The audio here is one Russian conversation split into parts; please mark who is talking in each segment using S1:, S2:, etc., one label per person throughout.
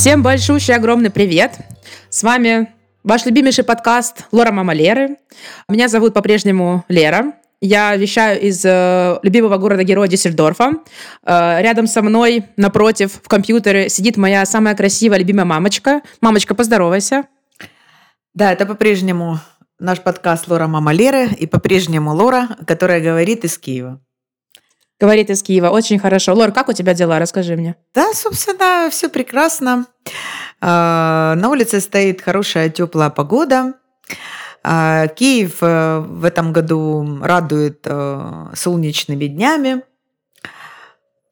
S1: Всем большущий огромный привет! С вами ваш любимейший подкаст Лора Мама Леры. Меня зовут по-прежнему Лера. Я вещаю из э, любимого города-героя Диссельдорфа. Э, рядом со мной, напротив, в компьютере сидит моя самая красивая, любимая мамочка. Мамочка, поздоровайся.
S2: Да, это по-прежнему наш подкаст Лора Мама Леры и по-прежнему Лора, которая говорит из Киева.
S1: Говорит из Киева. Очень хорошо. Лор, как у тебя дела? Расскажи мне.
S2: Да, собственно, все прекрасно. Э, на улице стоит хорошая теплая погода. А, Киев э, в этом году радует э, солнечными днями.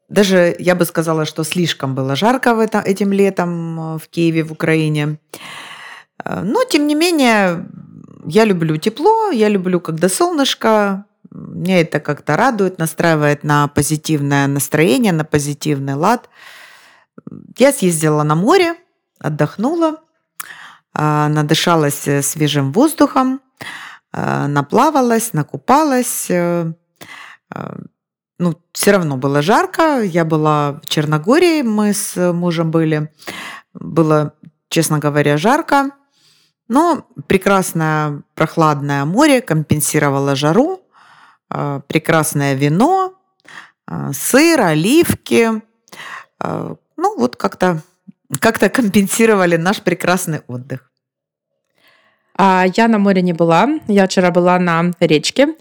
S2: Даже я бы сказала, что слишком было жарко в это, этим летом э, в Киеве, в Украине. Но, тем не менее, я люблю тепло, я люблю, когда солнышко. Меня это как-то радует, настраивает на позитивное настроение, на позитивный лад. Я съездила на море, отдохнула. А, надышалась э, свежим воздухом, а, наплавалась, накупалась. Э, а, ну, все равно было жарко. Я была в Черногории, мы с мужем были. Было, честно говоря, жарко. Но прекрасное прохладное море компенсировало жару, прекрасное вино, сыр, оливки. Ну, вот как-то как-то компенсировали наш прекрасный отдых.
S1: А я на море не была. Я вчера была на речке.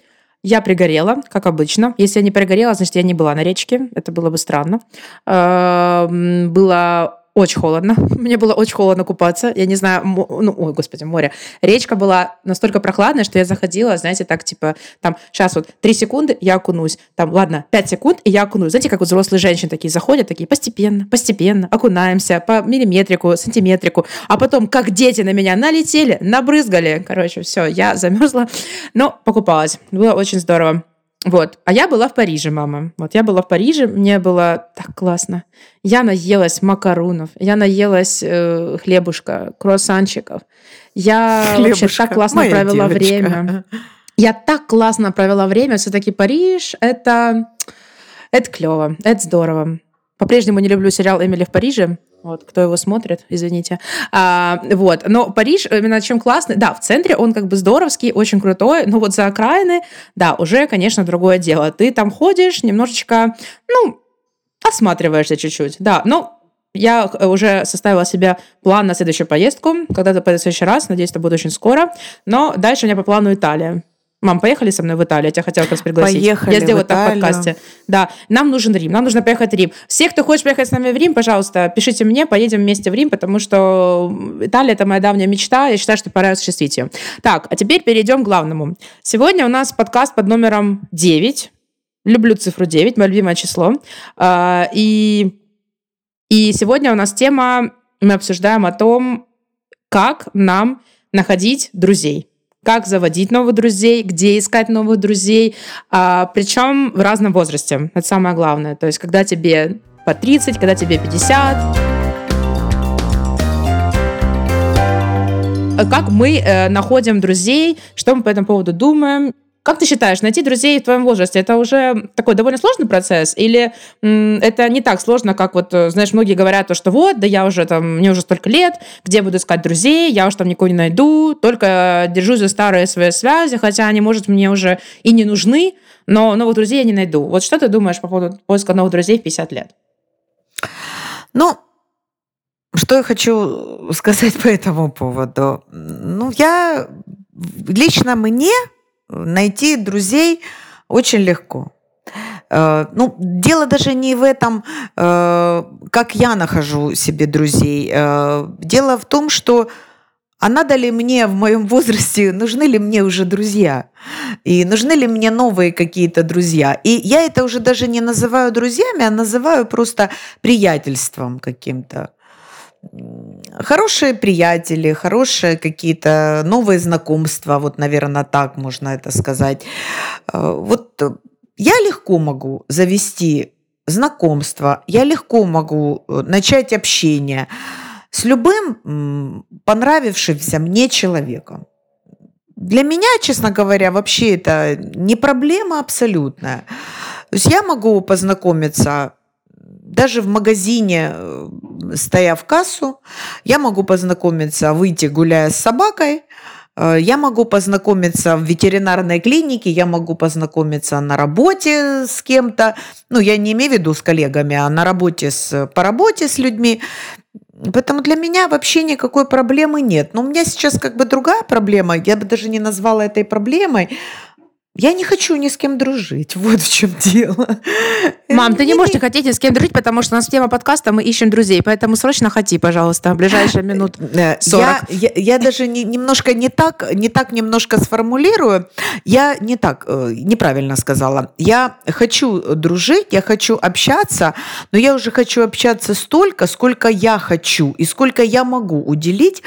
S1: Я пригорела, как обычно. Если я не пригорела, значит, я не была на речке. Это было бы странно. Было очень холодно. Мне было очень холодно купаться. Я не знаю, ну, ой, господи, море. Речка была настолько прохладная, что я заходила, знаете, так, типа, там, сейчас вот 3 секунды, я окунусь. Там, ладно, 5 секунд, и я окунусь. Знаете, как вот взрослые женщины такие заходят, такие, постепенно, постепенно, окунаемся по миллиметрику, сантиметрику. А потом, как дети на меня налетели, набрызгали. Короче, все, я замерзла, но покупалась. Было очень здорово. Вот. А я была в Париже, мама. Вот я была в Париже, мне было так классно. Я наелась макарунов, я наелась э, хлебушка, круассанчиков. Я хлебушка, вообще так классно провела девочка. время. Я так классно провела время. Все-таки Париж это, это клево, это здорово. По-прежнему не люблю сериал «Эмили в Париже». Вот, кто его смотрит, извините. А, вот, но Париж именно чем классный, да, в центре он как бы здоровский, очень крутой, но вот за окраины, да, уже, конечно, другое дело. Ты там ходишь, немножечко, ну, осматриваешься чуть-чуть, да, но я уже составила себе план на следующую поездку, когда-то в следующий раз, надеюсь, это будет очень скоро, но дальше у меня по плану Италия. Мам, поехали со мной в Италию, я тебя хотела как пригласить.
S2: Поехали
S1: Я сделаю
S2: в так
S1: в подкасте. Да, нам нужен Рим, нам нужно поехать в Рим. Все, кто хочет поехать с нами в Рим, пожалуйста, пишите мне, поедем вместе в Рим, потому что Италия – это моя давняя мечта, я считаю, что пора осуществить ее. Так, а теперь перейдем к главному. Сегодня у нас подкаст под номером 9. Люблю цифру 9, мое любимое число. А, и, и сегодня у нас тема, мы обсуждаем о том, как нам находить друзей как заводить новых друзей, где искать новых друзей, а, причем в разном возрасте. Это самое главное. То есть, когда тебе по 30, когда тебе 50. Как мы э, находим друзей, что мы по этому поводу думаем, как ты считаешь, найти друзей в твоем возрасте это уже такой довольно сложный процесс? Или это не так сложно, как вот, э, знаешь, многие говорят, то, что вот, да я уже там, мне уже столько лет, где буду искать друзей, я уже там никого не найду, только держусь за старые свои связи, хотя они, может, мне уже и не нужны, но новых друзей я не найду. Вот что ты думаешь по поводу поиска новых друзей в 50 лет?
S2: Ну, что я хочу сказать по этому поводу? Ну, я лично мне найти друзей очень легко. Э, ну, дело даже не в этом, э, как я нахожу себе друзей. Э, дело в том, что а надо ли мне в моем возрасте, нужны ли мне уже друзья? И нужны ли мне новые какие-то друзья? И я это уже даже не называю друзьями, а называю просто приятельством каким-то хорошие приятели, хорошие какие-то новые знакомства, вот, наверное, так можно это сказать. Э, вот я легко могу завести знакомство, я легко могу э, начать общение с любым понравившимся мне человеком. Для меня, честно говоря, вообще это не проблема абсолютная. То есть я могу познакомиться даже в магазине, стоя в кассу, я могу познакомиться, выйти гуляя с собакой, э, я могу познакомиться в ветеринарной клинике, я могу познакомиться на работе с кем-то. Ну, я не имею в виду с коллегами, а на работе с, по работе с людьми. Поэтому для меня вообще никакой проблемы нет. Но у меня сейчас как бы другая проблема. Я бы даже не назвала этой проблемой. Я не хочу ни с кем дружить. Вот в чем дело.
S1: Мам, ты не можешь не хотеть ни с кем дружить, потому что у нас тема подкаста, мы ищем друзей. Поэтому срочно хоти, пожалуйста, в ближайшие минут 40. Э,
S2: я, я, я даже не, немножко не так, не так немножко сформулирую. Я не так, э, неправильно сказала. Я хочу дружить, я хочу общаться, но я уже хочу общаться столько, сколько я хочу и сколько я могу уделить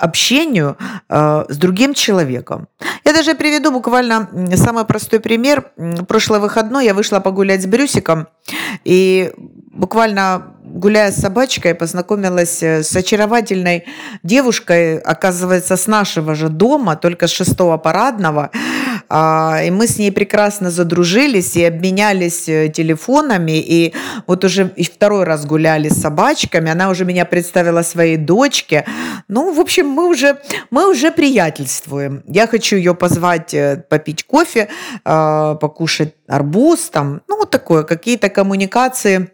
S2: общению э, с другим человеком. Я даже приведу буквально самый простой пример. Прошлый выходной я вышла погулять с Брюсиком, и буквально гуляя с собачкой, познакомилась э, с очаровательной девушкой, оказывается, с нашего же дома, только с шестого парадного. А, и мы с ней прекрасно задружились и обменялись э, телефонами. И вот уже и второй раз гуляли с собачками. Она уже меня представила своей дочке. Ну, в общем, мы уже, мы уже приятельствуем. Я хочу ее позвать э, попить кофе, а, покушать арбуз, там, ну, вот такое, какие-то коммуникации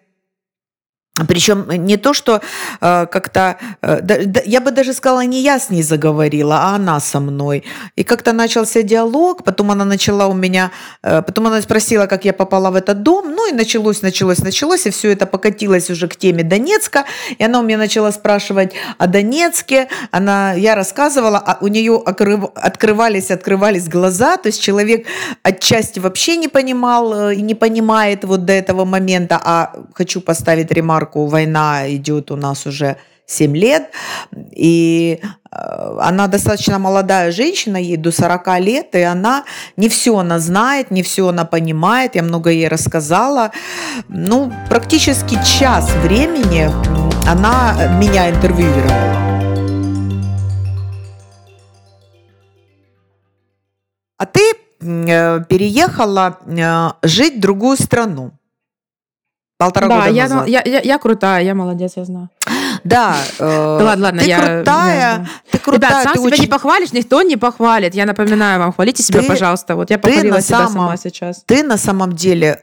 S2: причем не то, что э, как-то, э, да, да, я бы даже сказала, не я с ней заговорила, а она со мной. И как-то начался диалог, потом она начала у меня, э, потом она спросила, как я попала в этот дом, ну и началось, началось, началось, и все это покатилось уже к теме Донецка, и она у меня начала спрашивать о Донецке, она, я рассказывала, а у нее открывались, открывались глаза, то есть человек отчасти вообще не понимал э, и не понимает вот до этого момента, а хочу поставить ремарку, Марку война идет у нас уже 7 лет, и э, она достаточно молодая женщина, ей до 40 лет, и она не все она знает, не все она понимает, я много ей рассказала. Ну, практически час времени она меня интервьюировала. А ты э, переехала э, жить в другую страну.
S1: Полтора да, года я, назад. Я, я, я крутая, я молодец, я знаю.
S2: Да.
S1: Э, ладно, ладно,
S2: ты
S1: я...
S2: крутая, ты крутая.
S1: Ребят, сам
S2: ты
S1: себя
S2: очень...
S1: не похвалишь, никто не похвалит. Я напоминаю вам, хвалите себя, ты, пожалуйста. Вот я похвалила себя самом, сама сейчас.
S2: Ты на самом деле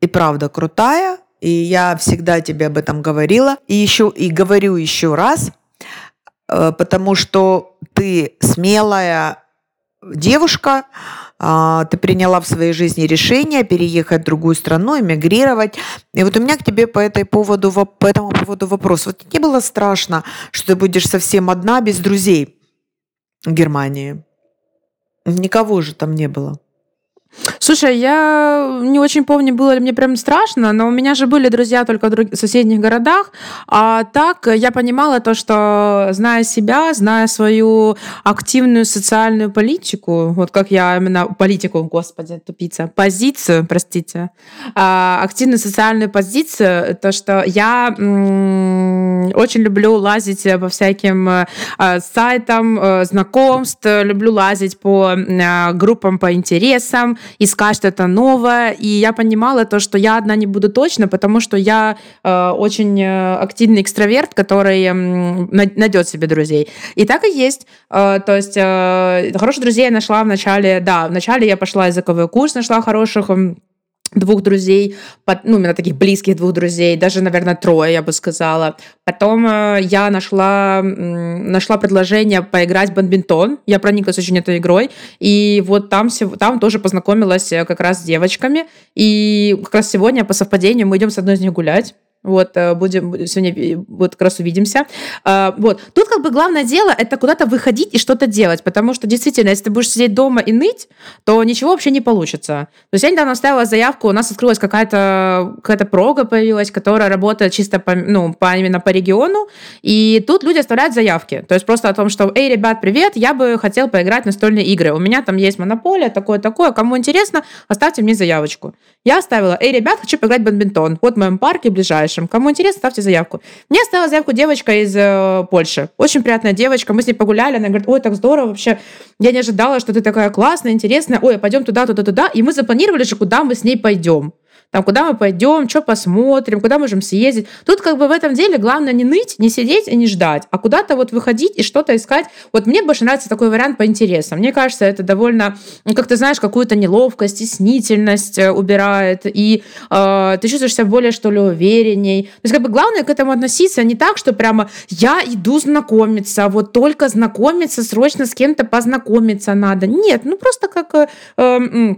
S2: и правда крутая, и я всегда тебе об этом говорила. И еще и говорю еще раз, э, потому что ты смелая девушка, ты приняла в своей жизни решение переехать в другую страну, эмигрировать. И вот у меня к тебе по, этой поводу, по этому поводу вопрос. Вот не было страшно, что ты будешь совсем одна, без друзей в Германии? Никого же там не было.
S1: Слушай, я не очень помню, было ли мне прям страшно, но у меня же были друзья только в соседних городах, а так я понимала то, что зная себя, зная свою активную социальную политику, вот как я именно политику, господи, тупица, позицию, простите, а, активную социальную позицию, то, что я очень люблю лазить по всяким а, сайтам а, знакомств, люблю лазить по группам по интересам, искать что-то новое. И я понимала то, что я одна не буду точно, потому что я э, очень э, активный экстраверт, который э, найдет себе друзей. И так и есть. Э, то есть э, хороших друзей я нашла в начале, да, в начале я пошла языковой курс, нашла хороших двух друзей, ну, именно таких близких двух друзей, даже, наверное, трое, я бы сказала. Потом э, я нашла, нашла предложение поиграть в бадминтон. Я прониклась очень этой игрой. И вот там, там тоже познакомилась э, как раз с девочками. И как раз сегодня по совпадению мы идем с одной из них гулять. Вот, э, будем сегодня вот как раз увидимся. А, вот. Тут как бы главное дело это куда-то выходить и что-то делать, потому что действительно, если ты будешь сидеть дома и ныть, то ничего вообще не получится. То есть я недавно оставила заявку, у нас открылась какая-то какая прога появилась, которая работает чисто по, ну, по, именно по региону, и тут люди оставляют заявки. То есть просто о том, что, эй, ребят, привет, я бы хотел поиграть в настольные игры. У меня там есть монополия, такое-такое, кому интересно, оставьте мне заявочку. Я оставила, эй, ребят, хочу поиграть в бадминтон. Вот в моем парке ближайшем ближайшем. Кому интересно, ставьте заявку. Мне оставила заявку девочка из э, Польши. Очень приятная девочка. Мы с ней погуляли. Она говорит, ой, так здорово вообще. Я не ожидала, что ты такая классная, интересная. Ой, пойдем туда, туда, туда. И мы запланировали же, куда мы с ней пойдем. Там, куда мы пойдем, что посмотрим, куда можем съездить. Тут как бы в этом деле главное не ныть, не сидеть и не ждать, а куда-то вот выходить и что-то искать. Вот мне больше нравится такой вариант по интересам. Мне кажется, это довольно, ну, как ты знаешь, какую-то неловкость, стеснительность э, убирает, и э, ты чувствуешь себя более, что ли, уверенней. То есть как бы главное к этому относиться не так, что прямо я иду знакомиться, вот только знакомиться, срочно с кем-то познакомиться надо. Нет, ну просто как... Э, э,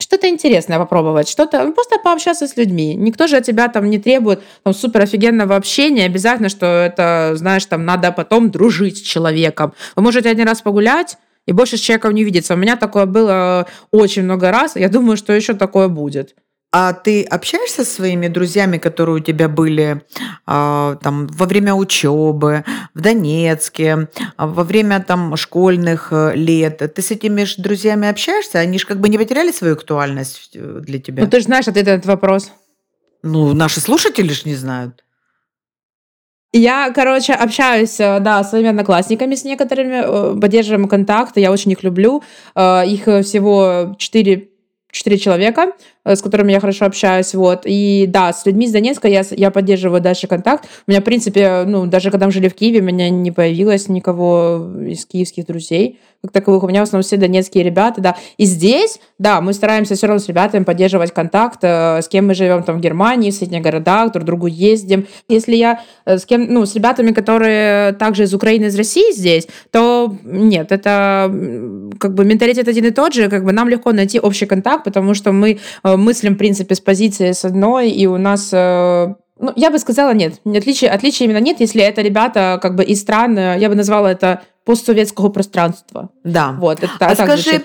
S1: что-то интересное попробовать, что-то, ну, просто пообщаться с людьми. Никто же от тебя там не требует там, супер офигенного общения, обязательно, что это, знаешь, там надо потом дружить с человеком. Вы можете один раз погулять, и больше с человеком не увидеться. У меня такое было очень много раз, я думаю, что еще такое будет.
S2: А ты общаешься со своими друзьями, которые у тебя были э, там во время учебы в Донецке, а, во время там школьных э, лет? Ты с этими же друзьями общаешься? Они же как бы не потеряли свою актуальность э, для тебя?
S1: Ну ты же знаешь ответ на этот вопрос.
S2: Ну, наши слушатели же не знают.
S1: Я, короче, общаюсь, э, да, с своими одноклассниками, с некоторыми, поддерживаем контакты, я очень их люблю. Их всего четыре четыре человека, с которыми я хорошо общаюсь, вот. И да, с людьми из Донецка я, я поддерживаю дальше контакт. У меня, в принципе, ну, даже когда мы жили в Киеве, у меня не появилось никого из киевских друзей как таковых. У меня в основном все донецкие ребята, да. И здесь, да, мы стараемся все равно с ребятами поддерживать контакт, э, с кем мы живем там в Германии, в соседних городах, друг к другу ездим. Если я э, с кем, ну, с ребятами, которые также из Украины, из России здесь, то нет, это как бы менталитет один и тот же, как бы нам легко найти общий контакт, потому что мы мыслим, в принципе, с позиции с одной, и у нас э, ну, я бы сказала, нет. Отличия, отличия именно нет, если это ребята как бы из стран, э, я бы назвала это постсоветского пространства.
S2: Да.
S1: Вот, это,
S2: а скажи,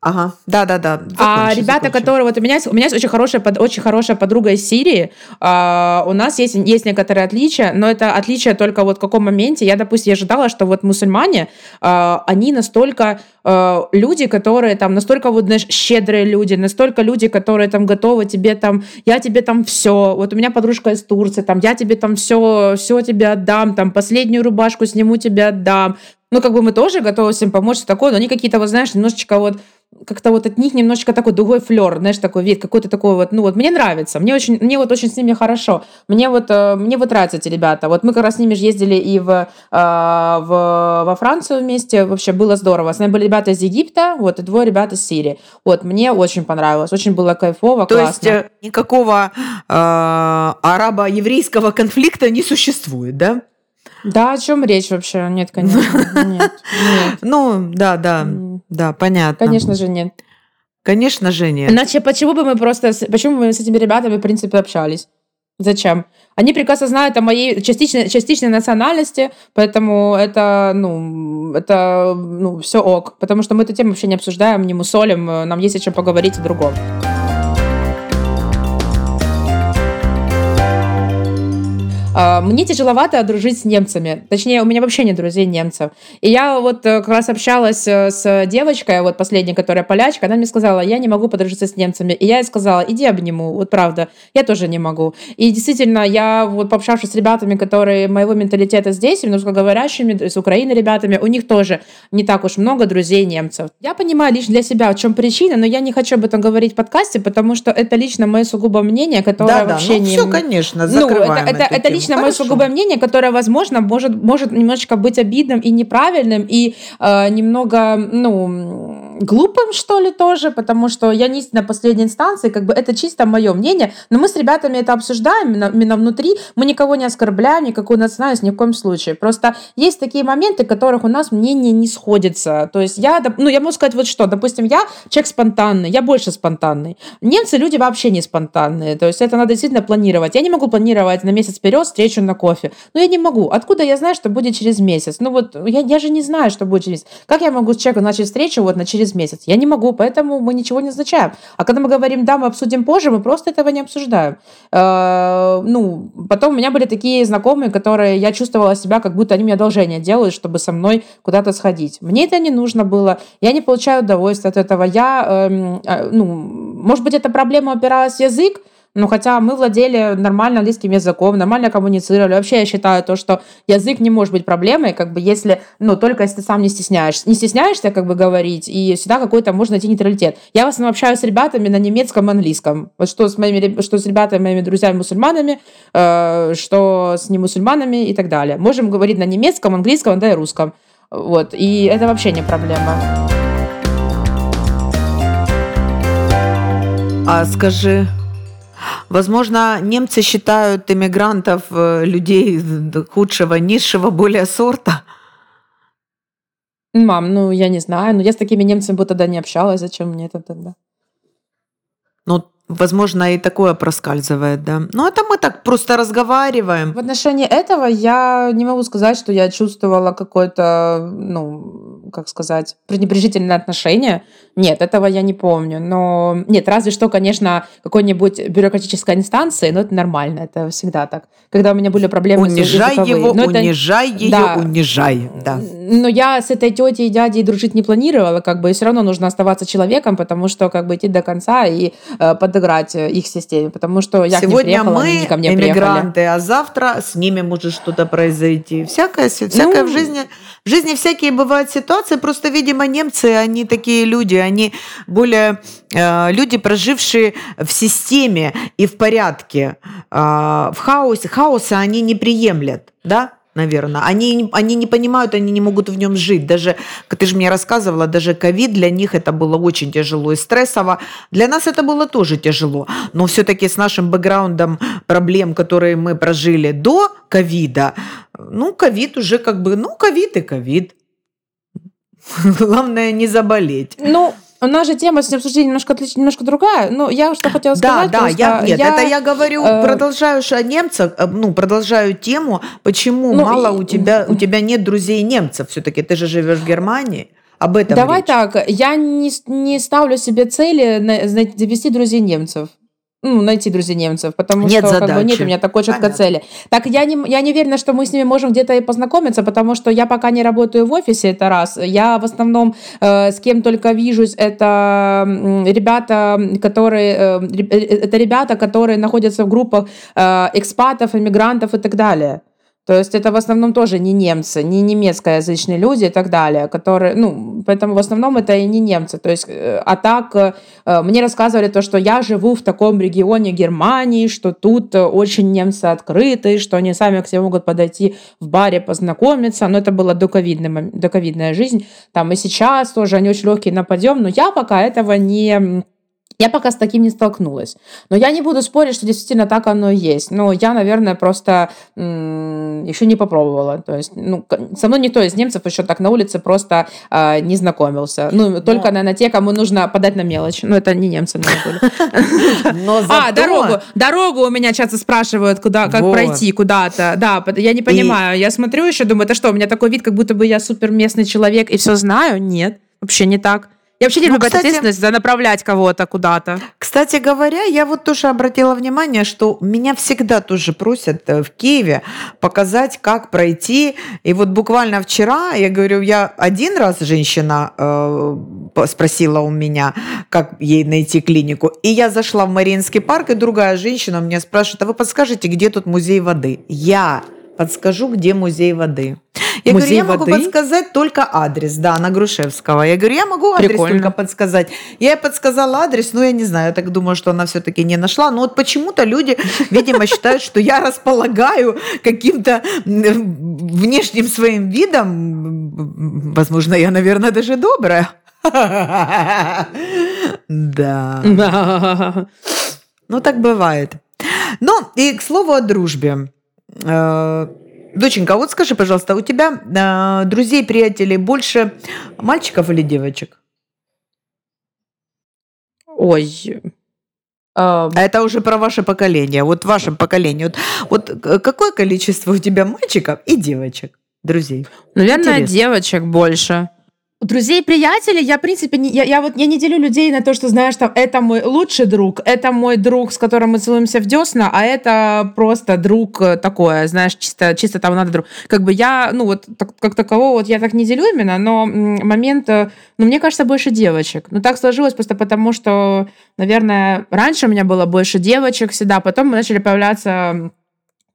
S2: Ага, да, да, да.
S1: а ребята, закончи. которые вот у меня у меня есть очень хорошая, очень хорошая подруга из Сирии. А, у нас есть есть некоторые отличия, но это отличие только вот в каком моменте. Я, допустим, ожидала, что вот мусульмане, а, они настолько а, люди, которые там настолько вот знаешь щедрые люди, настолько люди, которые там готовы тебе там, я тебе там все. Вот у меня подружка из Турции, там я тебе там все, все тебе отдам, там последнюю рубашку сниму тебе отдам. Ну как бы мы тоже готовы всем помочь такое, но они какие-то вот знаешь немножечко вот как-то вот от них немножечко такой другой флер, знаешь, такой вид, какой-то такой вот, ну вот мне нравится, мне очень, мне вот очень с ними хорошо, мне вот, э, мне вот нравятся эти ребята, вот мы как раз с ними же ездили и в, э, в, во Францию вместе, вообще было здорово, с нами были ребята из Египта, вот, и двое ребят из Сирии, вот, мне очень понравилось, очень было кайфово,
S2: То классно. есть э, никакого э, арабо-еврейского конфликта не существует, да?
S1: Да, о чем речь вообще? Нет, конечно. Нет, нет.
S2: Ну, да, да, да, понятно.
S1: Конечно же, нет.
S2: Конечно же, нет.
S1: Иначе почему бы мы просто, почему мы с этими ребятами, в принципе, общались? Зачем? Они прекрасно знают о моей частичной, частичной национальности, поэтому это, ну, это, ну, все ок. Потому что мы эту тему вообще не обсуждаем, не мусолим, нам есть о чем поговорить о другом. Мне тяжеловато дружить с немцами. Точнее, у меня вообще нет друзей немцев. И я вот э, как раз общалась э, с девочкой, вот последней, которая полячка, она мне сказала, я не могу подружиться с немцами. И я ей сказала, иди обниму, вот правда, я тоже не могу. И действительно, я вот пообщавшись с ребятами, которые моего менталитета здесь, русскоговорящими, с Украины ребятами, у них тоже не так уж много друзей немцев. Я понимаю лишь для себя, в чем причина, но я не хочу об этом говорить в подкасте, потому что это лично мое сугубо мнение, которое да, вообще
S2: да, ну,
S1: не...
S2: все, конечно, закрываем
S1: ну, это, это, это лично лично мое сугубое мнение, которое, возможно, может, может немножечко быть обидным и неправильным, и э, немного, ну, глупым, что ли, тоже, потому что я не на последней инстанции, как бы это чисто мое мнение, но мы с ребятами это обсуждаем именно, именно внутри, мы никого не оскорбляем, никакую национальность ни в коем случае. Просто есть такие моменты, которых у нас мнение не сходится. То есть я, ну, я могу сказать вот что, допустим, я человек спонтанный, я больше спонтанный. Немцы люди вообще не спонтанные, то есть это надо действительно планировать. Я не могу планировать на месяц вперед встречу на кофе. Но я не могу. Откуда я знаю, что будет через месяц? Ну вот я, я же не знаю, что будет через месяц. Как я могу с человеком начать встречу вот на через месяц? Я не могу, поэтому мы ничего не назначаем. А когда мы говорим, да, мы обсудим позже, мы просто этого не обсуждаем. Э, ну, потом у меня были такие знакомые, которые я чувствовала себя, как будто они мне одолжение делают, чтобы со мной куда-то сходить. Мне это не нужно было. Я не получаю удовольствия от этого. Я, эм, э, ну, может быть, эта проблема опиралась в язык, Ну, хотя мы владели нормально английским языком, нормально коммуницировали. Вообще, я считаю то, что язык не может быть проблемой, как бы если, ну, только если ты сам не стесняешься. Не стесняешься, как бы, говорить, и всегда какой-то можно найти нейтралитет. Я в основном общаюсь с ребятами на немецком и английском. Вот что с моими, что с ребятами, моими друзьями-мусульманами, э, что с немусульманами и так далее. Можем говорить на немецком, английском, да и русском. Вот, и это вообще не проблема.
S2: А скажи, возможно, немцы считают иммигрантов э, людей худшего, низшего, более сорта?
S1: Мам, ну я не знаю, но я с такими немцами бы тогда не общалась, зачем мне это тогда?
S2: Ну, Возможно, и такое проскальзывает, да. Но это мы так просто разговариваем.
S1: В отношении этого я не могу сказать, что я чувствовала какое-то, ну, как сказать, пренебрежительное отношение. Нет, этого я не помню. Но нет, разве что, конечно, какой-нибудь бюрократической инстанции, но это нормально, это всегда так. Когда у меня были проблемы
S2: унижай с его, но унижай это... ее, да. унижай, да.
S1: Но я с этой тетей и дядей дружить не планировала, как бы, и все равно нужно оставаться человеком, потому что, как бы, идти до конца и э, под подыграть э, их системе, потому что я
S2: Сегодня
S1: к ним приехала,
S2: мы
S1: они ко мне
S2: эмигранты,
S1: приехали.
S2: а завтра с ними может что-то произойти. Всякое, всякое ну, в жизни. В жизни всякие бывают ситуации, просто, видимо, немцы, они такие люди, они более э, люди, прожившие в системе и в порядке. Э, в хаосе, хаоса они не приемлят, да? Наверное. Они, они не понимают, они не могут в нем жить. Даже, ты же мне рассказывала, даже ковид для них это было очень тяжело и стрессово. Для нас это было тоже тяжело. Но все-таки с нашим бэкграундом проблем, которые мы прожили до ковида, ну, ковид уже как бы, ну, ковид и ковид. Главное не заболеть.
S1: Ну, у нас же тема сегодня обсуждения немножко, немножко другая. Ну, я что хотела сказать.
S2: Да, да, я, нет, я, это я говорю, э, продолжаю о немцах, э, ну, продолжаю тему, почему ну, мало и, у тебя, у тебя нет друзей немцев все-таки, ты же живешь в Германии. Об этом
S1: Давай
S2: речь.
S1: так, я не, не ставлю себе цели завести друзей немцев ну, найти друзей немцев, потому нет что как бы, нет у меня такой четкой цели. Так я не, я не уверена, что мы с ними можем где-то и познакомиться, потому что я пока не работаю в офисе, это раз. Я в основном э, с кем только вижусь, это ребята, которые, э, э, это ребята, которые находятся в группах э, экспатов, иммигрантов и так далее. То есть это в основном тоже не немцы, не немецкоязычные люди и так далее, которые, ну, поэтому в основном это и не немцы. То есть, э, а так э, мне рассказывали то, что я живу в таком регионе Германии, что тут очень немцы открыты, что они сами к себе могут подойти в баре познакомиться, но это была доковидная, доковидная жизнь. Там и сейчас тоже они очень легкие на подъем, но я пока этого не я пока с таким не столкнулась. Но я не буду спорить, что действительно так оно и есть. Но я, наверное, просто м- еще не попробовала. То есть, ну, со мной никто из немцев еще так на улице просто э, не знакомился. Ну, только, Но... наверное, те, кому нужно подать на мелочь. Но это не немцы, наверное, были. А, дорогу. Дорогу у меня часто спрашивают, куда, как пройти куда-то. Да, я не понимаю. Я смотрю еще, думаю, это что, у меня такой вид, как будто бы я супер местный человек и все знаю? Нет, вообще не так. Я вообще не ну, люблю кстати, ответственность за направлять кого-то куда-то.
S2: Кстати говоря, я вот тоже обратила внимание, что меня всегда тоже просят э, в Киеве показать, как пройти. И вот буквально вчера, я говорю, я один раз женщина э, спросила у меня, как ей найти клинику. И я зашла в Мариинский парк, и другая женщина меня спрашивает, а вы подскажете, где тут музей воды? Я подскажу, где музей воды. Я музей говорю, я воды? могу подсказать только адрес, да, на Грушевского. Я говорю, я могу адрес Прикольно. только подсказать. Я ей подсказала адрес, но я не знаю, я так думаю, что она все-таки не нашла. Но вот почему-то люди, видимо, считают, что я располагаю каким-то внешним своим видом. Возможно, я, наверное, даже добрая. Да. Ну, так бывает. Ну, и к слову о дружбе. Доченька, вот скажи, пожалуйста, у тебя э, друзей, приятелей больше мальчиков или девочек?
S1: Ой.
S2: А это уже про ваше поколение. Вот в вашем поколении. Вот, вот какое количество у тебя мальчиков и девочек, друзей?
S1: Наверное, Интересно. девочек больше. Друзей, приятелей, я, в принципе, не, я, я вот я не делю людей на то, что, знаешь, там, это мой лучший друг, это мой друг, с которым мы целуемся в десна, а это просто друг э, такое, знаешь, чисто, чисто там надо друг. Как бы я, ну вот, так, как такового, вот я так не делю именно, но момент, э, ну, мне кажется, больше девочек. Ну, так сложилось просто потому, что, наверное, раньше у меня было больше девочек всегда, потом начали появляться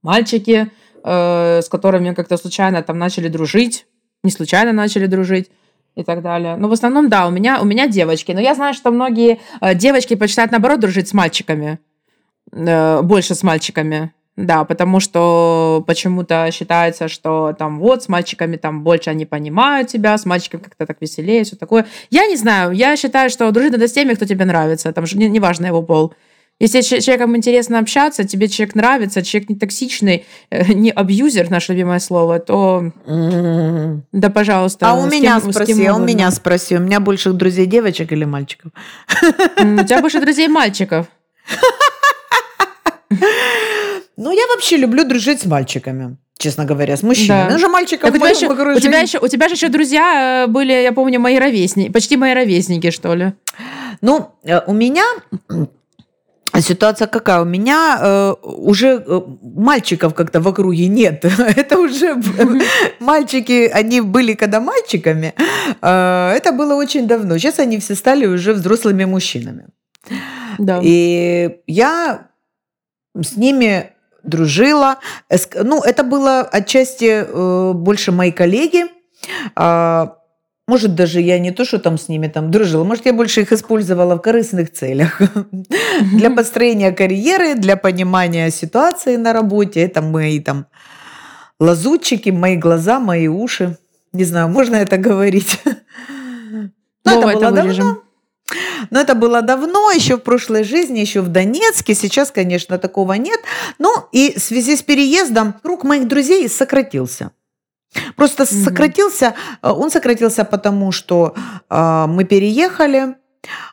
S1: мальчики, э, с которыми как-то случайно там начали дружить, не случайно начали дружить и так далее. Но в основном, да, у меня, у меня девочки. Но я знаю, что многие э, девочки почитают, наоборот, дружить с мальчиками. Э, больше с мальчиками. Да, потому что почему-то считается, что там вот с мальчиками там больше они понимают тебя, с мальчиками как-то так веселее, все такое. Я не знаю, я считаю, что дружить надо с теми, кто тебе нравится, там же неважно не его пол. Если с человеком интересно общаться, тебе человек нравится, человек не токсичный, э, не абьюзер, наше любимое слово, то mm-hmm. да, пожалуйста.
S2: А у меня кем, спроси, а у меня спроси, у меня больше друзей девочек или мальчиков?
S1: У тебя больше друзей мальчиков.
S2: Ну, я вообще люблю дружить с мальчиками честно говоря, с мужчинами. Да. Ну же мальчиков
S1: так, у, тебя еще, у, тебя еще, у тебя же еще друзья э, были, я помню, мои ровесники, почти мои ровесники, что ли.
S2: Ну, э, у меня ситуация какая? У меня э, уже э, мальчиков как-то в округе нет. это уже мальчики, они были когда мальчиками. Э, это было очень давно. Сейчас они все стали уже взрослыми мужчинами. Да. И я с ними дружила. Ну, это было отчасти э, больше мои коллеги. Э, может, даже я не то, что там с ними там дружила, может, я больше их использовала в корыстных целях. Для построения карьеры, для понимания ситуации на работе. Это мои там лазутчики, мои глаза, мои уши. Не знаю, можно это говорить. Но это было давно. Но это было давно, еще в прошлой жизни, еще в Донецке. Сейчас, конечно, такого нет. Но и в связи с переездом круг моих друзей сократился. Просто mm сократился, э, он сократился потому, что э, мы переехали,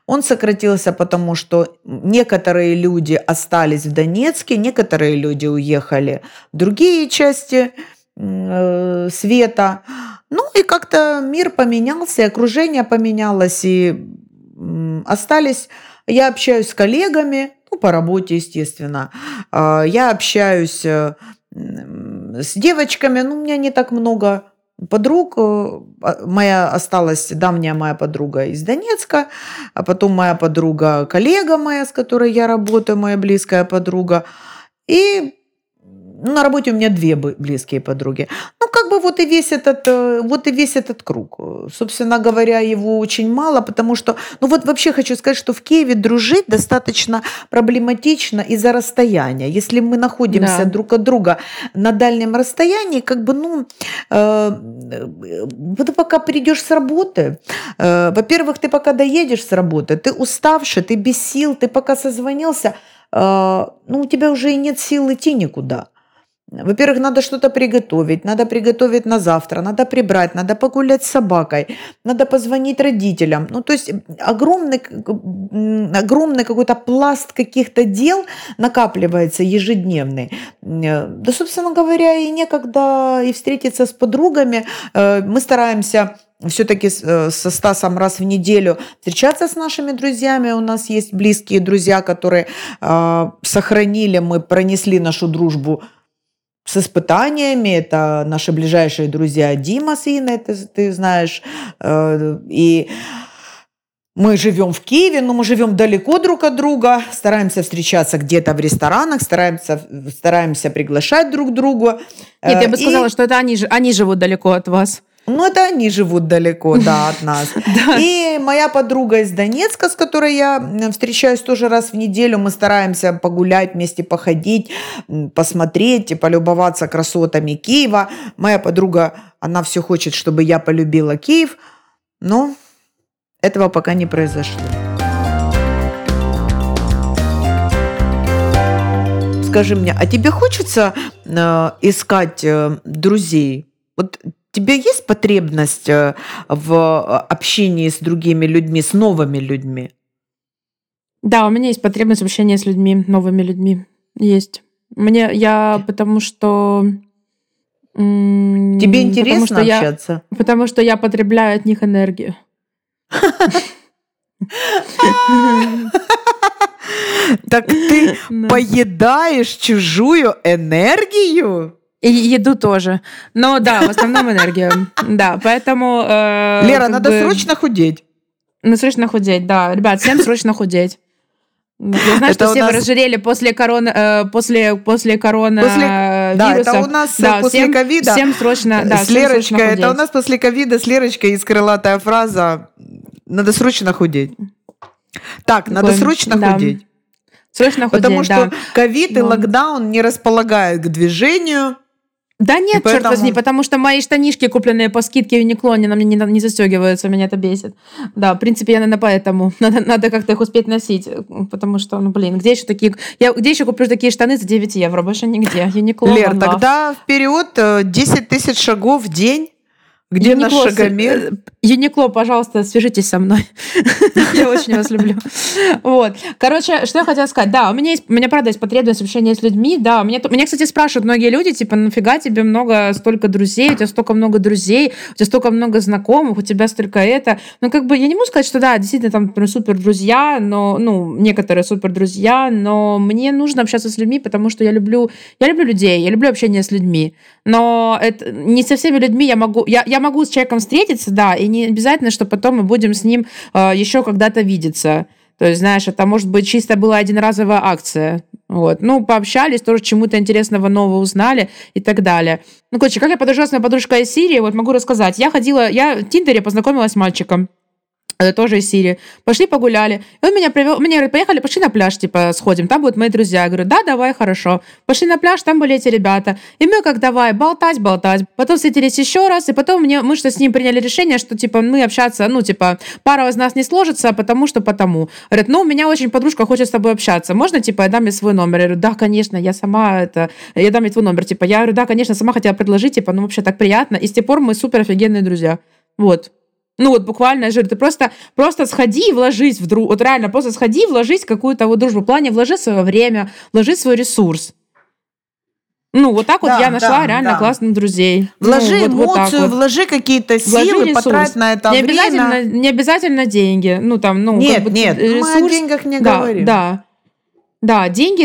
S2: он сократился потому, что некоторые люди остались в Донецке, некоторые люди уехали в другие части э, света. Ну и как-то мир поменялся, окружение поменялось, и э, остались... Я общаюсь с коллегами, ну, по работе, естественно. Э, я общаюсь э, с девочками, ну, у меня не так много подруг. Э, а, моя осталась давняя моя подруга из Донецка, а потом моя подруга, коллега моя, с которой я работаю, моя близкая подруга. И на работе у меня две близкие подруги. Ну, как бы вот и весь этот, э, вот и весь этот круг. Собственно говоря, его очень мало, потому что, ну вот вообще хочу сказать, что в Киеве дружить достаточно проблематично из-за расстояния. Если мы находимся да. друг от друга на дальнем расстоянии, как бы, ну, э, ты пока придешь с работы, э, во-первых, ты пока доедешь с работы, ты уставший, ты без сил, ты пока созвонился, э, ну, у тебя уже и нет сил идти никуда. Во-первых, надо что-то приготовить, надо приготовить на завтра, надо прибрать, надо погулять с собакой, надо позвонить родителям. Ну, то есть огромный, огромный какой-то пласт каких-то дел накапливается ежедневный. Да, собственно говоря, и некогда и встретиться с подругами. Э, мы стараемся все-таки э, со Стасом раз в неделю встречаться с нашими друзьями. У нас есть близкие друзья, которые э, сохранили, мы пронесли нашу дружбу с испытаниями. Это наши ближайшие друзья Дима с Инной, ты, ты знаешь. Э, и мы живем в Киеве, но мы живем далеко друг от друга, стараемся встречаться где-то в ресторанах, стараемся, стараемся приглашать друг друга.
S1: Нет, я бы сказала, и... что это они, они живут далеко от вас.
S2: Ну, это они живут далеко, да, от нас. И моя подруга из Донецка, с которой я встречаюсь тоже раз в неделю, мы стараемся погулять вместе, походить, посмотреть и полюбоваться красотами Киева. Моя подруга, она все хочет, чтобы я полюбила Киев, но этого пока не произошло. Скажи мне, а тебе хочется э, искать э, друзей? Вот тебе есть потребность э, в э, общении с другими людьми, с новыми людьми?
S1: Да, у меня есть потребность в общении с людьми, новыми людьми. Есть. Мне, я, потому что
S2: Тебе
S1: потому
S2: интересно
S1: что я,
S2: общаться?
S1: потому что я потребляю от них энергию.
S2: Так ты
S1: Да.
S2: поедаешь чужую энергию?
S1: И еду тоже. Но да, в основном энергию. Да, поэтому... э,
S2: Лера, надо
S1: бы-
S2: срочно худеть.
S1: Ну, срочно худеть, да. Ребят, всем срочно худеть. Да, Я знаю,
S2: Это
S1: что все
S2: нас-
S1: разжирели после корона, э, после, после корона
S2: После-
S1: э,
S2: Да,
S1: вируса.
S2: это у нас э,
S1: Да,
S2: после
S1: всем,
S2: ковида.
S1: Всем срочно, да,
S2: с
S1: всем срочно
S2: Лерочкой, это у
S1: худеть.
S2: нас после ковида с Лерочкой есть крылатая фраза «надо срочно худеть». Так, надо
S1: Такой,
S2: срочно
S1: да.
S2: худеть.
S1: Срочно худеть,
S2: Потому что
S1: да.
S2: ковид и
S1: Ну.
S2: локдаун не располагают к движению.
S1: Да нет, черт возьми, потому что мои штанишки, купленные по скидке в они на мне не, не застегиваются, меня это бесит. Да, в принципе, я, наверное, поэтому. Надо, надо как-то их успеть носить, потому что, ну, блин, где еще такие... Я где еще куплю такие штаны за 9 евро? Больше нигде. Uniqlo,
S2: Лер, тогда вперед э, 10 тысяч шагов в день. Где наш
S1: Юникло,
S2: шагомер?
S1: э, Юникло, пожалуйста, свяжитесь со мной. Я очень вас люблю. Вот. Короче, что я хотела сказать. Да, у меня есть, у меня, правда, есть потребность в общении с людьми. Да, мне, меня, кстати, спрашивают многие люди, типа, нафига тебе много, столько друзей, у тебя столько много друзей, у тебя столько много знакомых, у тебя столько это. Ну, как бы, я не могу сказать, что да, действительно, там, например, супер друзья, но, ну, некоторые супер друзья, но мне нужно общаться с людьми, потому что я люблю, я люблю людей, я люблю общение с людьми. Но это, не со всеми людьми я могу... Я, я могу с человеком встретиться, да, и не обязательно, что потом мы будем с ним э, еще когда-то видеться. То есть, знаешь, это может быть чисто была одноразовая акция. Вот. Ну, пообщались, тоже чему-то интересного нового узнали и так далее. Ну, короче, как я подружилась с моей подружкой из Сирии, вот могу рассказать. Я ходила, я в Тиндере познакомилась с мальчиком. Э, тоже из Сирии. Пошли погуляли. И он меня привел, мне говорит, поехали, пошли на пляж, типа, сходим, там будут мои друзья. Я говорю, да, давай, хорошо. Пошли на пляж, там были эти ребята. И мы как давай, болтать, болтать. Потом встретились еще раз, и потом мне, мы что с ним приняли решение, что, типа, мы общаться, ну, типа, пара из нас не сложится, потому что потому. Говорят, ну, у меня очень подружка хочет с тобой общаться. Можно, типа, я дам ей свой номер? Я говорю, да, конечно, я сама это... Я дам ей твой номер. Типа, я говорю, да, конечно, сама хотела предложить, типа, ну, вообще так приятно. И с тех пор мы супер офигенные друзья. Вот. Ну вот буквально, говорю, ты просто, просто сходи и вложись в друг, вот реально, просто сходи и вложись в какую-то вот дружбу. В плане вложи свое время, вложи свой ресурс. Ну, вот так вот
S2: Да,
S1: я нашла
S2: да,
S1: реально
S2: да.
S1: классных друзей.
S2: Вложи
S1: ну, вот- вот
S2: эмоцию,
S1: вот.
S2: вложи какие-то
S1: Вложи
S2: силы,
S1: ресурс.
S2: потрать на это
S1: не
S2: время.
S1: обязательно, не обязательно деньги. Ну, там, ну,
S2: Нет,
S1: как бы
S2: нет,
S1: ресурс.
S2: мы о деньгах не
S1: да,
S2: говорим.
S1: Да. Да, деньги,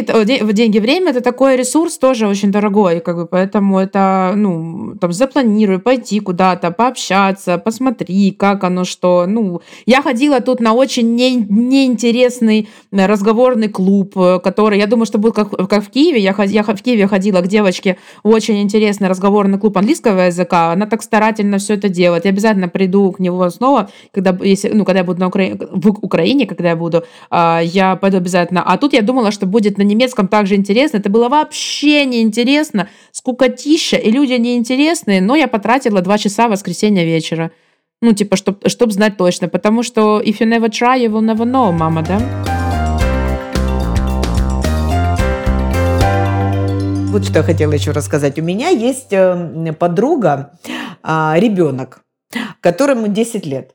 S1: деньги, время это такой ресурс тоже очень дорогой, как бы, поэтому это, ну, там, запланируй, пойти куда-то, пообщаться, посмотри, как оно, что, ну, я ходила тут на очень не, неинтересный э, разговорный клуб, э, который, я думаю, что будет как, как в Киеве, я, я в Киеве ходила к девочке очень интересный разговорный клуб английского языка, она так старательно все это делает, я обязательно приду к него снова, когда, если, ну, когда я буду на Укра... в Украине, когда я буду, а, я пойду обязательно. А тут я думала, что будет на немецком также интересно. Это было вообще неинтересно, скукотища, и люди неинтересные, но я потратила два часа воскресенья вечера. Ну, типа, чтобы чтоб знать точно. Потому что if you never try, you will never know, мама, да?
S2: Вот что я хотела еще рассказать. У меня есть э, подруга, а, ребенок, которому 10 лет.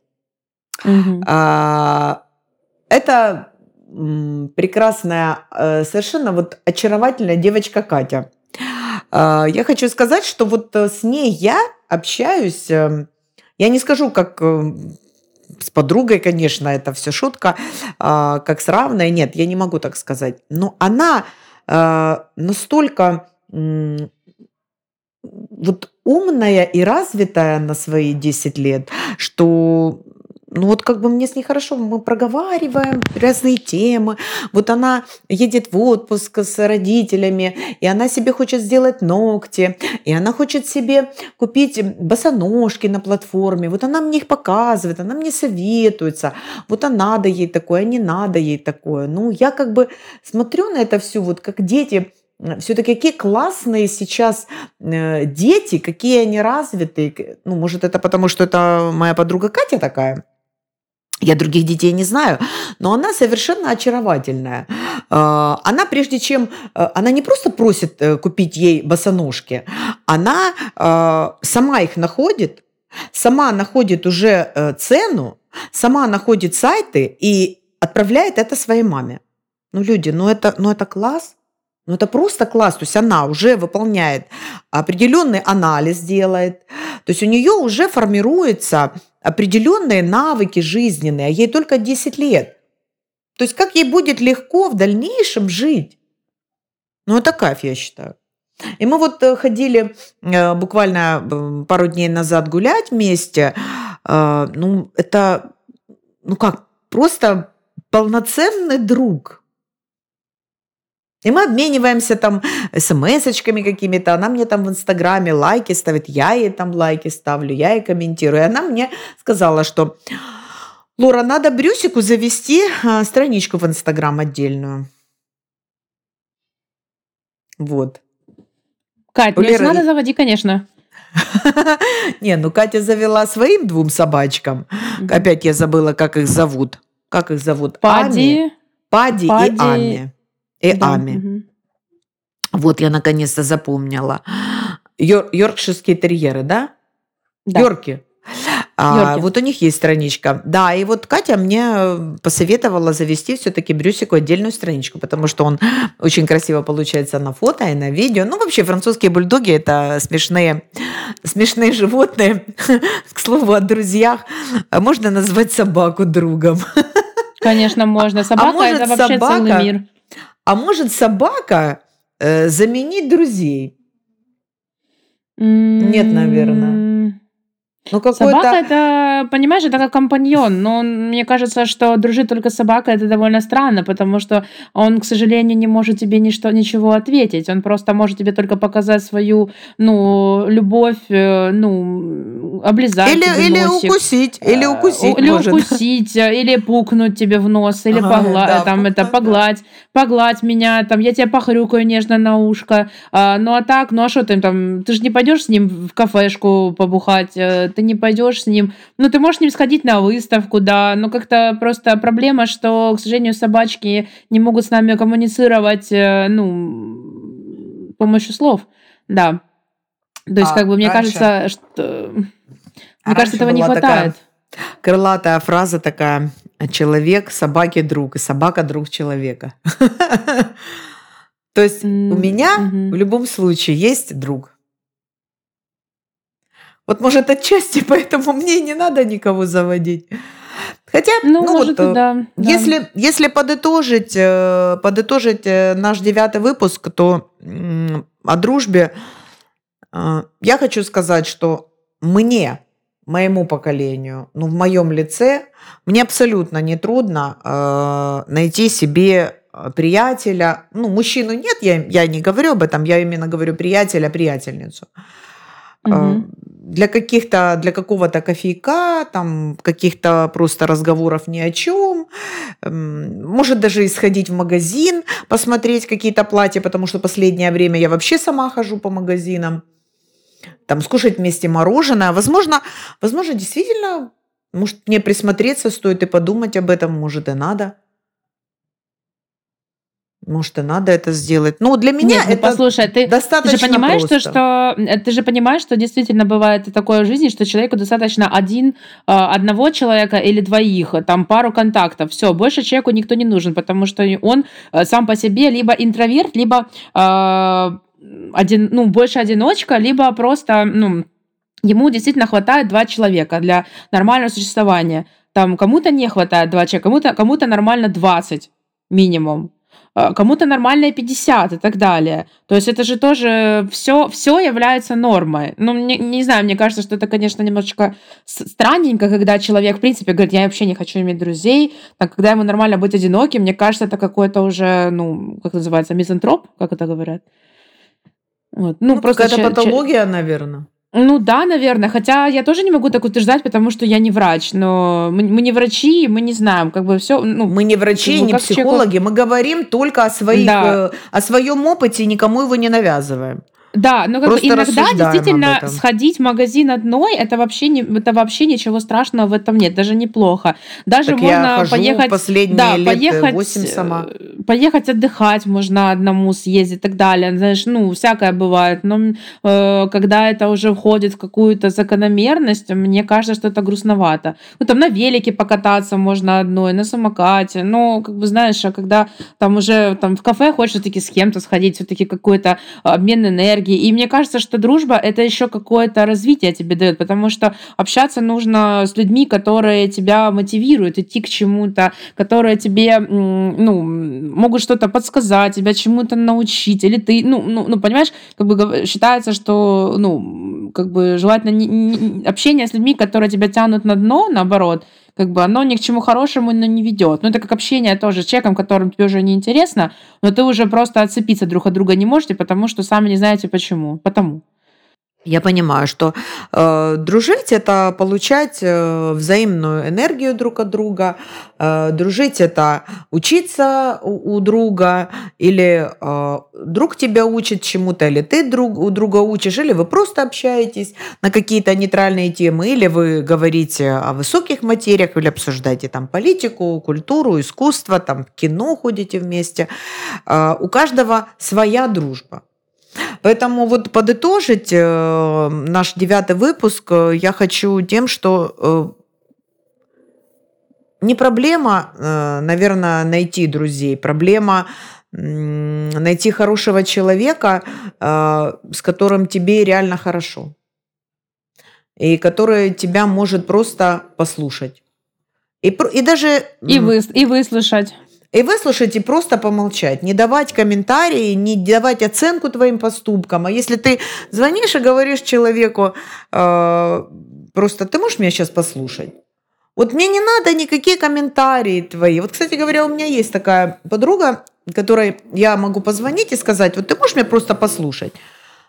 S2: А, Это прекрасная, э, совершенно вот очаровательная девочка Катя. А, Я хочу сказать, что вот э, с ней я общаюсь, э, я не скажу, как э, с подругой, конечно, это все шутка, а, как с равной, нет, я не могу так сказать. Но она настолько вот умная и развитая на свои 10 лет, что ну вот как бы мне с ней хорошо, мы проговариваем разные темы. Вот она едет в отпуск с родителями, и она себе хочет сделать ногти, и она хочет себе купить босоножки на платформе. Вот она мне их показывает, она мне советуется. Вот а надо ей такое, а не надо ей такое. Ну, я как бы смотрю на это все, вот как дети все-таки какие классные сейчас э, дети, какие они развитые. Ну, может, это потому, что это моя подруга Катя такая. Я других детей не знаю, но она совершенно очаровательная. Э, Она, прежде чем... э, Она не просто просит э, купить ей босоножки, она э, сама их находит, сама находит уже цену, сама находит сайты и отправляет это своей маме. Ну, люди, ну это, ну это класс. Ну, это просто класс. То есть она уже выполняет определенный анализ, делает. То есть у нее уже формируются определенные навыки жизненные, а ей только 10 лет. То есть как ей будет легко в дальнейшем жить? Ну, это кайф, я считаю. И мы вот э, ходили э, буквально пару дней назад гулять вместе. Э, ну, это, ну как, просто полноценный друг. И мы обмениваемся там смс-очками какими-то. Она мне там в Инстаграме лайки ставит, я ей там лайки ставлю, я ей комментирую. И она мне сказала, что Лора, надо Брюсику завести страничку в Инстаграм отдельную. Вот.
S1: Кать, ну если надо, заводи, конечно.
S2: Не, ну Катя завела своим двум собачкам. Опять я забыла, как их зовут. Как их зовут?
S1: Пади.
S2: Пади, и Ами. И Ами. Вот я наконец-то запомнила. Йоркширские терьеры, да?
S1: Да.
S2: Йорки. А, вот у них есть страничка. Да, и вот Катя мне посоветовала завести все-таки Брюсику отдельную страничку, потому что он очень красиво получается на фото и на видео. Ну, вообще, французские бульдоги – это смешные, смешные животные. К слову, о друзьях. Можно назвать собаку другом.
S1: Конечно, можно. А собака а это вообще собака, целый мир.
S2: А может собака э, заменить друзей? Нет, наверное.
S1: Ну, Собака это, понимаешь, это как компаньон. Но мне кажется, что дружить только с собакой это довольно странно, потому что он, к сожалению, не может тебе ничто, ничего ответить. Он просто может тебе только показать свою, ну, любовь, э, ну, облизать.
S2: Или, или укусить. Или э, укусить.
S1: Или может. укусить, э, или пукнуть тебе в нос, или ага, погла- да, там, это, погладь, погладь меня, там, я тебя похрюкаю нежно на ушко. А, ну, а так, ну, а что ты там, ты же не пойдешь с ним в кафешку побухать, ты не пойдешь с ним. Ну, ты можешь с ним сходить на выставку, да, но как-то просто проблема, что, к сожалению, собачки не могут с нами коммуницировать, э, ну, с помощью слов, да. То есть, а как бы, мне раньше... кажется, что... Мне кажется, этого не хватает.
S2: крылатая фраза такая «человек, собаки друг, и собака друг человека». То есть у меня в любом случае есть друг. Вот, может, отчасти поэтому мне не надо никого заводить. Хотя, ну, ну может, вот, да, если, да. если подытожить, э, подытожить э, наш девятый выпуск, то о дружбе э, я хочу сказать, что мне, моему поколению, ну, в моем лице, мне абсолютно не трудно найти себе приятеля, ну, мужчину нет, я, я не говорю об этом, я именно говорю приятеля, приятельницу. Угу для каких-то, для какого-то кофейка, там каких-то просто разговоров ни о чем. Эм, может даже исходить в магазин, посмотреть какие-то платья, потому что последнее время я вообще сама хожу по магазинам. Там скушать вместе мороженое. Возможно, возможно, действительно, может мне присмотреться стоит и подумать об этом, может и надо. Может, и надо это сделать. Ну, для меня Нет, ну, это
S1: послушай, ты, достаточно ты же понимаешь, просто. Что, что э, ты же понимаешь, что действительно бывает такое в жизни, что человеку достаточно один, э, одного человека или двоих, там пару контактов, все, больше человеку никто не нужен, потому что он э, сам по себе либо интроверт, либо один, ну, больше одиночка, либо просто, ну, ему действительно хватает два человека для нормального существования. Там кому-то не хватает два человека, кому-то кому нормально 20 минимум. А, кому-то нормальная 50 и так далее. То есть это же тоже все, все является нормой. Ну, не, не знаю, мне кажется, что это, конечно, немножечко странненько, когда человек, в принципе, говорит, я вообще не хочу иметь друзей. Так, когда ему нормально быть одиноким, мне кажется, это какой-то уже, ну, как называется, мизантроп, как это говорят.
S2: Вот. Ну, ну просто какая-то патология, наверное.
S1: Ну да, наверное. Хотя я тоже не могу так утверждать, потому что я не врач. Но мы, мы не врачи, мы не знаем, как бы все. Ну,
S2: мы не врачи, как бы, не психологи. Человеку... Мы говорим только о своих, да. э, о своем опыте и никому его не навязываем.
S1: Да, но как бы иногда действительно сходить в магазин одной, это вообще не, это вообще ничего страшного в этом нет, даже неплохо. Даже так можно я поехать,
S2: последние да, лет поехать, 8 сама.
S1: Э, поехать отдыхать можно одному съездить и так далее. Знаешь, ну всякое бывает, но э, когда это уже входит в какую-то закономерность, мне кажется, что это грустновато. Ну там на велике покататься можно одной, на самокате, но как бы знаешь, а когда там уже там в кафе хочешь все-таки с кем-то сходить, все-таки какой-то обмен энергией энергии. И мне кажется, что дружба это еще какое-то развитие тебе дает, потому что общаться нужно с людьми, которые тебя мотивируют идти к чему-то, которые тебе ну, могут что-то подсказать, тебя чему-то научить, или ты, ну, ну, ну понимаешь, как бы считается, что, ну, как бы желательно не, не, общение с людьми, которые тебя тянут на дно, наоборот, как бы оно ни к чему хорошему но не ведет. Ну, это как общение тоже с человеком, которым тебе уже не интересно, но ты уже просто отцепиться друг от друга не можете, потому что сами не знаете почему. Потому.
S2: Я понимаю, что э, дружить это получать э, взаимную энергию друг от друга, э, дружить это учиться у, у друга, или э, друг тебя учит чему-то, или ты друг, у друга учишь, или вы просто общаетесь на какие-то нейтральные темы, или вы говорите о высоких материях, или обсуждаете там политику, культуру, искусство, там кино ходите вместе. Э, у каждого своя дружба. Поэтому вот подытожить э, наш девятый выпуск э, я хочу тем, что э, не проблема, наверное, найти друзей, проблема найти хорошего человека, с которым тебе реально хорошо. И который тебя может просто послушать. И, и даже...
S1: И, вы, и выслушать.
S2: И выслушать и просто помолчать, не давать комментарии, не давать оценку твоим поступкам. А если ты звонишь и говоришь человеку, э, просто ты можешь меня сейчас послушать? Вот мне не надо никакие комментарии твои. Вот, кстати говоря, у меня есть такая подруга, которой я могу позвонить и сказать, вот ты можешь меня просто послушать?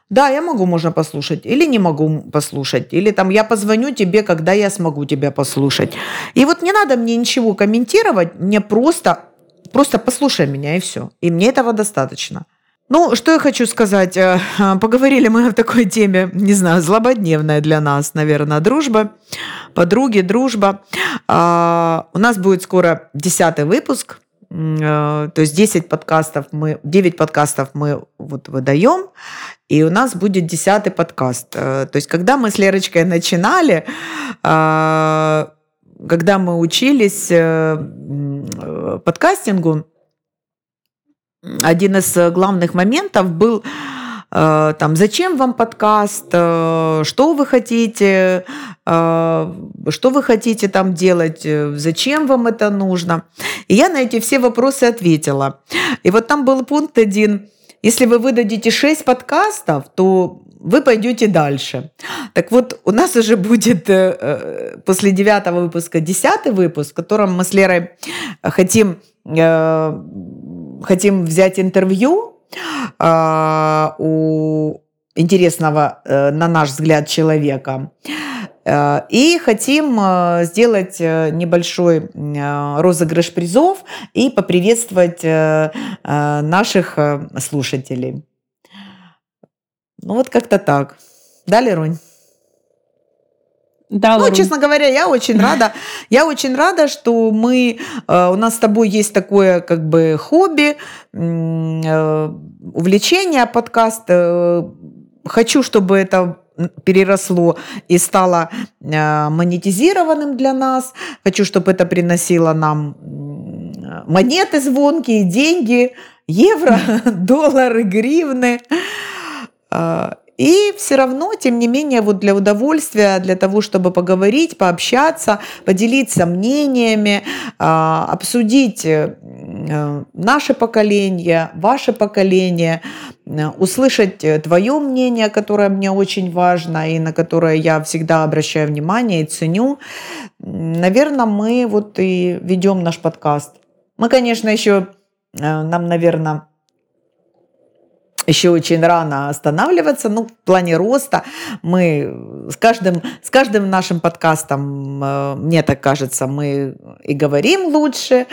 S2: Да, я могу, можно послушать, или не могу послушать, или там я позвоню тебе, когда я смогу тебя послушать. И вот не надо мне ничего комментировать, мне просто Просто послушай меня, и все. И мне этого достаточно. Ну, что я хочу сказать. Э, поговорили мы о такой теме, не знаю, злободневная для нас, наверное, дружба. Подруги, дружба. А, у нас будет скоро десятый выпуск. Э, то есть 10 подкастов мы, 9 подкастов мы вот выдаем, и у нас будет десятый подкаст. Э, то есть когда мы с Лерочкой начинали, когда мы учились э, подкастингу, один из главных моментов был э, там, зачем вам подкаст, э, что вы хотите, что вы хотите там делать, зачем вам это нужно. И я на эти все вопросы ответила. И вот там был пункт один. Если вы выдадите 6 подкастов, то вы пойдете дальше. Так вот, у нас уже будет э, э, после девятого выпуска десятый выпуск, в котором мы с Лерой хотим, э, хотим взять интервью у интересного, на наш взгляд, человека. И хотим сделать небольшой розыгрыш призов и поприветствовать наших слушателей. Ну вот как-то так. Да, Лерунь?
S1: Да,
S2: ну, честно говоря, я очень рада. Я очень рада, что мы э, у нас с тобой есть такое как бы хобби, э, увлечение подкаст. Э, хочу, чтобы это переросло и стало монетизированным для нас. Хочу, чтобы это приносило нам монеты звонкие, деньги, евро, доллары, гривны. А, и все равно, тем не менее, вот для удовольствия, для того, чтобы поговорить, пообщаться, поделиться мнениями, а, обсудить э, наше поколение, ваше поколение, услышать твое мнение, которое мне очень важно и на которое я всегда обращаю внимание и ценю, наверное, мы вот и ведем наш подкаст. Мы, конечно, еще, э, нам, наверное, еще очень рано останавливаться. Ну, в плане роста мы с каждым, с каждым нашим подкастом, э, мне так кажется, мы и говорим лучше,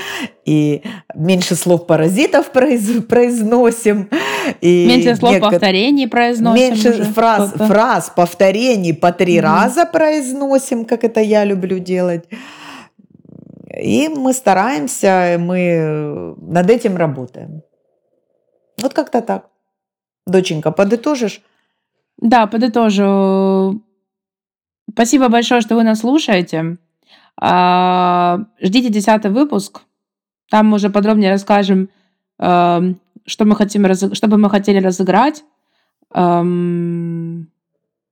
S2: и меньше слов паразитов произ, произносим,
S1: И меньше слов некотор... повторений произносим.
S2: Меньше уже фраз, фраз повторений по три mm раза произносим, как это я люблю делать. И мы стараемся, мы над этим работаем. Вот как-то так. Доченька, подытожишь?
S1: Да, подытожу. Спасибо большое, что вы нас слушаете. А, ждите десятый выпуск. Там мы уже подробнее расскажем, эм, что мы хотим, что бы мы хотели разыграть. Эм,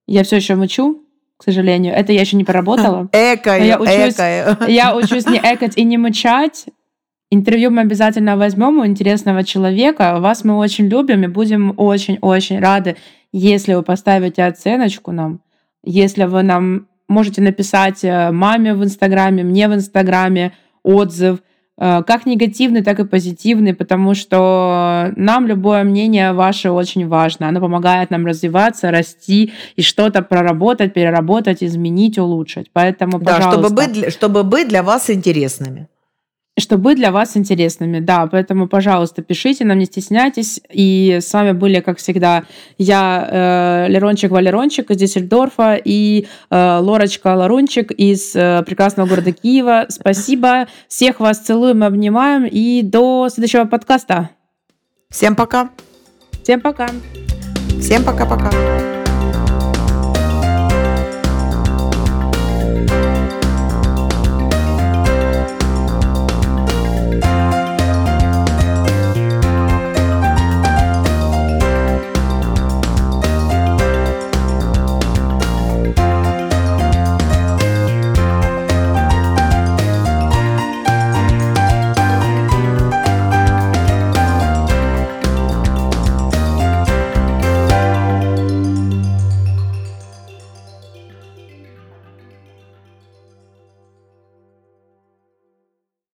S1: я все еще мычу, к сожалению. Это я еще не проработала.
S2: Экаю,
S1: я учусь, экаю. Я учусь не экать и не мычать. Интервью мы обязательно возьмем у интересного человека. Вас мы очень любим и будем очень-очень рады, если вы поставите оценочку нам, если вы нам можете написать э, маме в Инстаграме, мне в Инстаграме отзыв, э, как негативный, так и позитивный, потому что нам любое мнение ваше очень важно. Оно помогает нам развиваться, расти и что-то проработать, переработать, изменить, улучшить. Поэтому, пожалуйста.
S2: Да, чтобы быть, чтобы быть для вас интересными
S1: чтобы для вас интересными. Да, поэтому, пожалуйста, пишите нам, не стесняйтесь. И с вами были, как всегда, я, э, Лерончик Валерончик из Диссельдорфа и э, Лорочка Ларунчик из э, прекрасного города Киева. Спасибо. Всех вас целуем, обнимаем. И до следующего подкаста.
S2: Всем пока.
S1: Всем пока.
S2: Всем пока-пока.